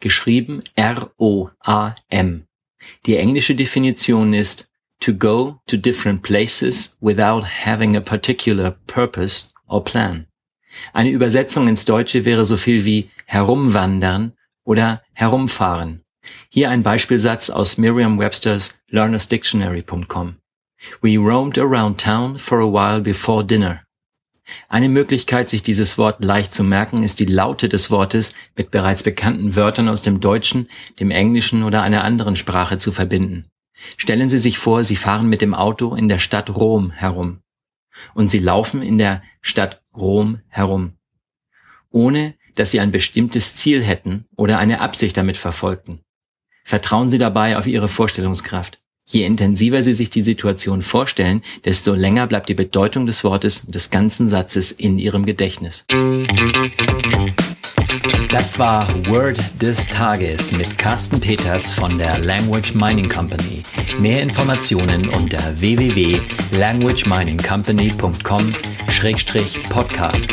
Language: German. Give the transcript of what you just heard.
Geschrieben R-O-A-M. Die englische Definition ist to go to different places without having a particular purpose or plan. Eine Übersetzung ins Deutsche wäre so viel wie herumwandern oder herumfahren. Hier ein Beispielsatz aus Merriam-Webster's learnersdictionary.com. We roamed around town for a while before dinner. Eine Möglichkeit, sich dieses Wort leicht zu merken, ist die Laute des Wortes mit bereits bekannten Wörtern aus dem Deutschen, dem Englischen oder einer anderen Sprache zu verbinden. Stellen Sie sich vor, Sie fahren mit dem Auto in der Stadt Rom herum. Und Sie laufen in der Stadt Rom herum. Ohne, dass Sie ein bestimmtes Ziel hätten oder eine Absicht damit verfolgten. Vertrauen Sie dabei auf Ihre Vorstellungskraft. Je intensiver Sie sich die Situation vorstellen, desto länger bleibt die Bedeutung des Wortes und des ganzen Satzes in Ihrem Gedächtnis. Das war Word des Tages mit Carsten Peters von der Language Mining Company. Mehr Informationen unter www.languageminingcompany.com-podcast.